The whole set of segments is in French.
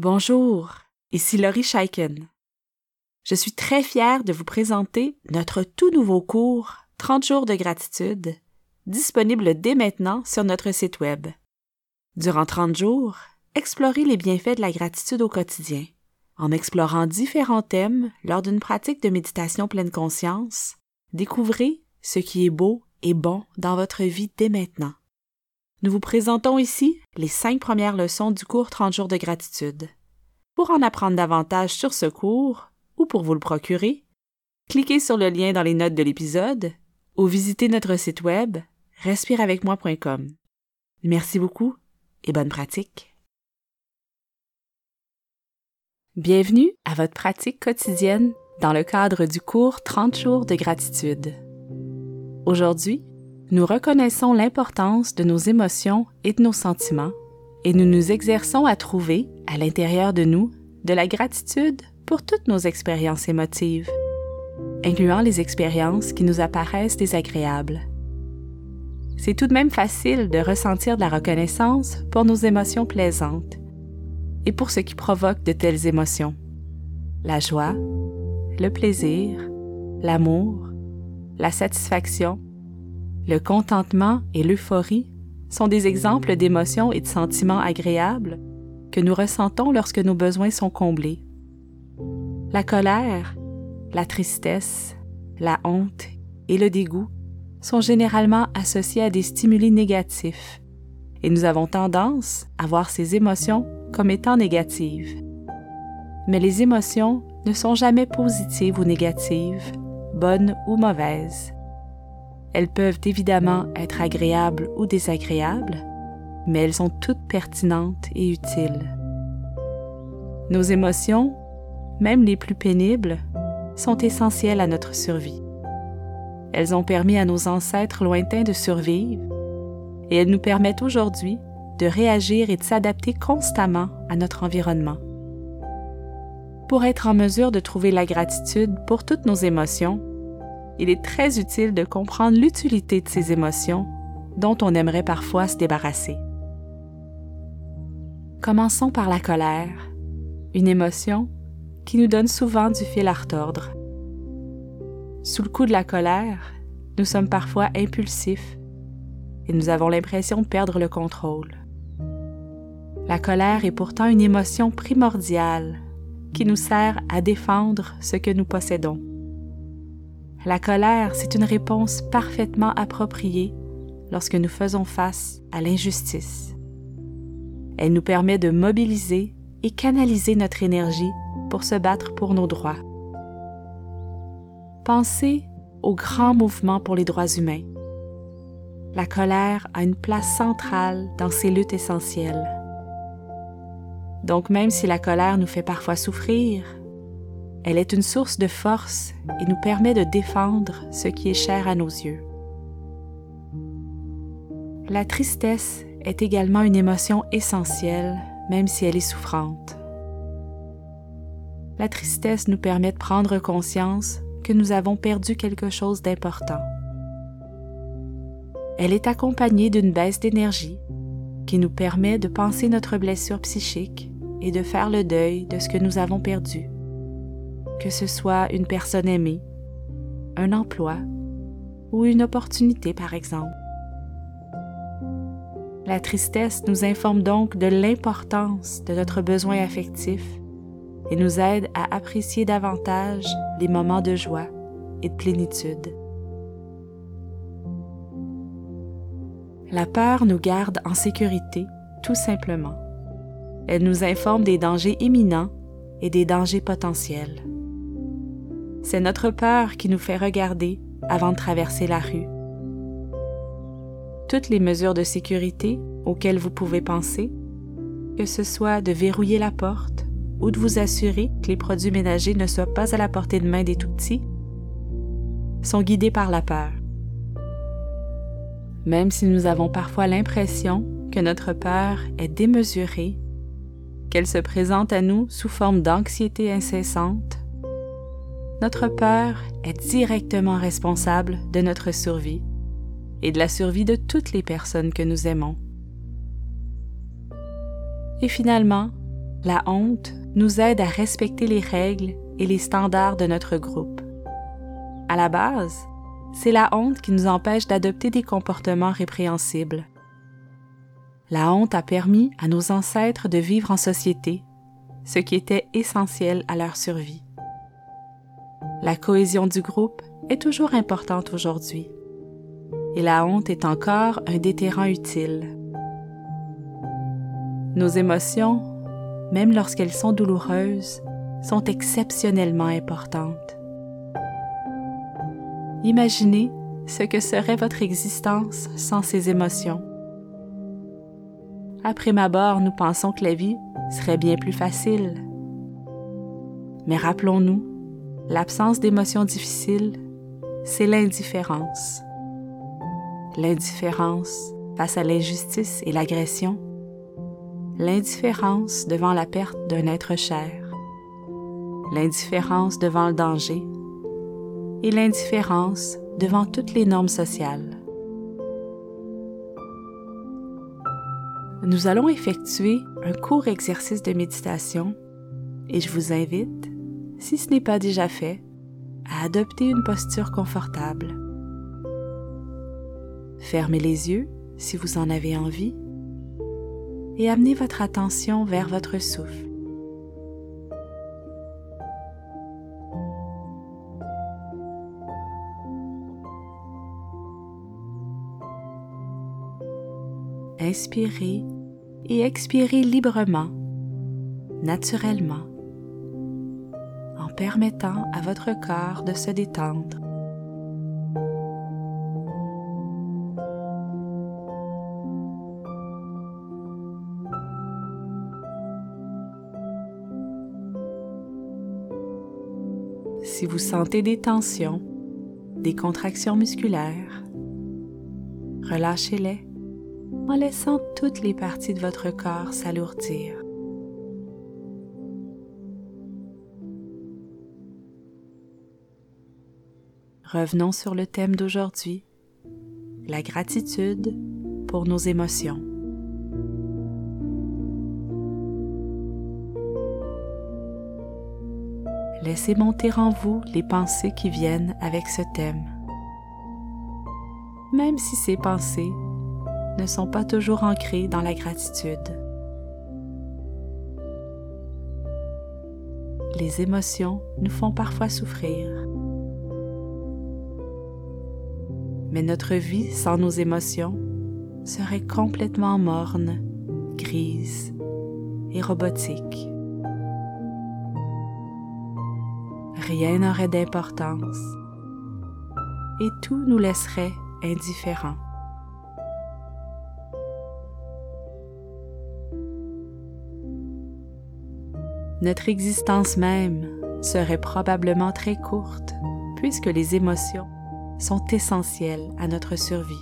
Bonjour, ici Laurie Scheiken. Je suis très fière de vous présenter notre tout nouveau cours 30 jours de gratitude, disponible dès maintenant sur notre site Web. Durant 30 jours, explorez les bienfaits de la gratitude au quotidien, en explorant différents thèmes lors d'une pratique de méditation pleine conscience. Découvrez ce qui est beau et bon dans votre vie dès maintenant. Nous vous présentons ici les cinq premières leçons du cours 30 jours de gratitude. Pour en apprendre davantage sur ce cours ou pour vous le procurer, cliquez sur le lien dans les notes de l'épisode ou visitez notre site web respireavecmoi.com. Merci beaucoup et bonne pratique. Bienvenue à votre pratique quotidienne dans le cadre du cours 30 jours de gratitude. Aujourd'hui, nous reconnaissons l'importance de nos émotions et de nos sentiments et nous nous exerçons à trouver, à l'intérieur de nous, de la gratitude pour toutes nos expériences émotives, incluant les expériences qui nous apparaissent désagréables. C'est tout de même facile de ressentir de la reconnaissance pour nos émotions plaisantes et pour ce qui provoque de telles émotions. La joie, le plaisir, l'amour, la satisfaction, le contentement et l'euphorie sont des exemples d'émotions et de sentiments agréables que nous ressentons lorsque nos besoins sont comblés. La colère, la tristesse, la honte et le dégoût sont généralement associés à des stimuli négatifs et nous avons tendance à voir ces émotions comme étant négatives. Mais les émotions ne sont jamais positives ou négatives, bonnes ou mauvaises. Elles peuvent évidemment être agréables ou désagréables, mais elles sont toutes pertinentes et utiles. Nos émotions, même les plus pénibles, sont essentielles à notre survie. Elles ont permis à nos ancêtres lointains de survivre et elles nous permettent aujourd'hui de réagir et de s'adapter constamment à notre environnement. Pour être en mesure de trouver la gratitude pour toutes nos émotions, il est très utile de comprendre l'utilité de ces émotions dont on aimerait parfois se débarrasser. Commençons par la colère, une émotion qui nous donne souvent du fil à retordre. Sous le coup de la colère, nous sommes parfois impulsifs et nous avons l'impression de perdre le contrôle. La colère est pourtant une émotion primordiale qui nous sert à défendre ce que nous possédons. La colère, c'est une réponse parfaitement appropriée lorsque nous faisons face à l'injustice. Elle nous permet de mobiliser et canaliser notre énergie pour se battre pour nos droits. Pensez au grand mouvement pour les droits humains. La colère a une place centrale dans ces luttes essentielles. Donc même si la colère nous fait parfois souffrir, elle est une source de force et nous permet de défendre ce qui est cher à nos yeux. La tristesse est également une émotion essentielle, même si elle est souffrante. La tristesse nous permet de prendre conscience que nous avons perdu quelque chose d'important. Elle est accompagnée d'une baisse d'énergie qui nous permet de penser notre blessure psychique et de faire le deuil de ce que nous avons perdu que ce soit une personne aimée, un emploi ou une opportunité par exemple. La tristesse nous informe donc de l'importance de notre besoin affectif et nous aide à apprécier davantage les moments de joie et de plénitude. La peur nous garde en sécurité, tout simplement. Elle nous informe des dangers imminents et des dangers potentiels. C'est notre peur qui nous fait regarder avant de traverser la rue. Toutes les mesures de sécurité auxquelles vous pouvez penser, que ce soit de verrouiller la porte ou de vous assurer que les produits ménagers ne soient pas à la portée de main des tout-petits, sont guidés par la peur. Même si nous avons parfois l'impression que notre peur est démesurée, qu'elle se présente à nous sous forme d'anxiété incessante, notre peur est directement responsable de notre survie et de la survie de toutes les personnes que nous aimons. Et finalement, La honte nous aide à respecter les règles et les standards de notre groupe. À la base, c'est la honte qui nous empêche d'adopter des comportements répréhensibles. La honte a permis à nos ancêtres de vivre en société, ce qui était essentiel à leur survie. La cohésion du groupe est toujours importante aujourd'hui, et la honte est encore un déterrant utile. Nos émotions, même lorsqu'elles sont douloureuses, sont exceptionnellement importantes. Imaginez ce que serait votre existence sans ces émotions. Après ma mort, nous pensons que la vie serait bien plus facile. Mais rappelons-nous, l'absence d'émotions difficiles, c'est l'indifférence. L'indifférence face à l'injustice et l'agression. L'indifférence devant la perte d'un être cher. L'indifférence devant le danger et l'indifférence devant toutes les normes sociales. Nous allons effectuer un court exercice de méditation et je vous invite, si ce n'est pas déjà fait, à adopter une posture confortable. Fermez les yeux si vous en avez envie et amenez votre attention vers votre souffle. inspirez et expirez librement, naturellement, en permettant à votre corps de se détendre. Si vous sentez des tensions, des contractions musculaires, relâchez-les en laissant toutes les parties de votre corps s'alourdir. Revenons sur le thème d'aujourd'hui, la gratitude pour nos émotions. Laissez monter en vous les pensées qui viennent avec ce thème. Même si ces pensées ne sont pas toujours ancrés dans la gratitude. Les émotions nous font parfois souffrir. Mais notre vie sans nos émotions serait complètement morne, grise et robotique. Rien n'aurait d'importance et tout nous laisserait indifférents. notre existence même serait probablement très courte puisque les émotions sont essentielles à notre survie.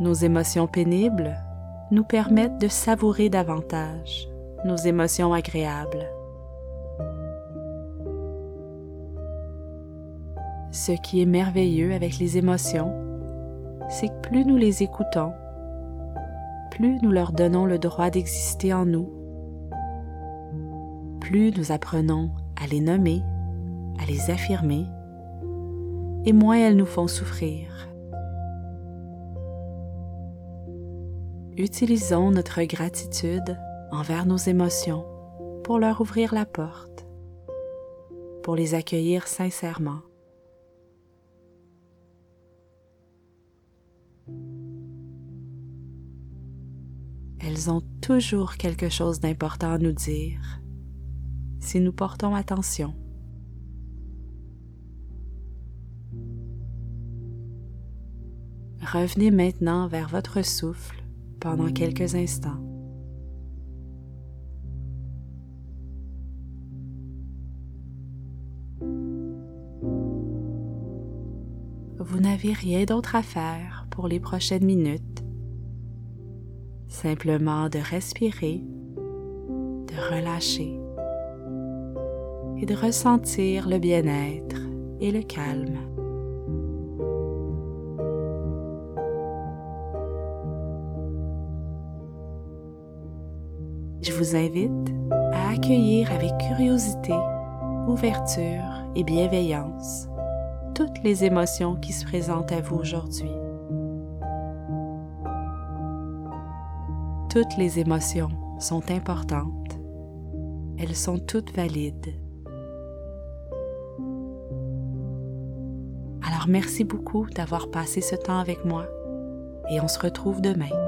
Nos émotions pénibles nous permettent de savourer davantage nos émotions agréables. Ce qui est merveilleux avec les émotions, c'est que plus nous les écoutons, plus nous leur donnons le droit d'exister en nous, plus nous apprenons à les nommer, à les affirmer, et moins elles nous font souffrir. Utilisons notre gratitude envers nos émotions pour leur ouvrir la porte, pour les accueillir sincèrement. elles ont toujours quelque chose d'important à nous dire nous portons attention. Revenez maintenant vers votre souffle pendant quelques instants. Vous n'avez rien d'autre à faire pour les prochaines minutes simplement de respirer, de relâcher et de ressentir le bien-être et le calme. Je vous invite à accueillir avec curiosité, ouverture et bienveillance toutes les émotions qui se présentent à vous aujourd'hui. Toutes les émotions sont importantes. Elles sont toutes valides. Merci beaucoup d'avoir passé ce temps avec moi et on se retrouve demain.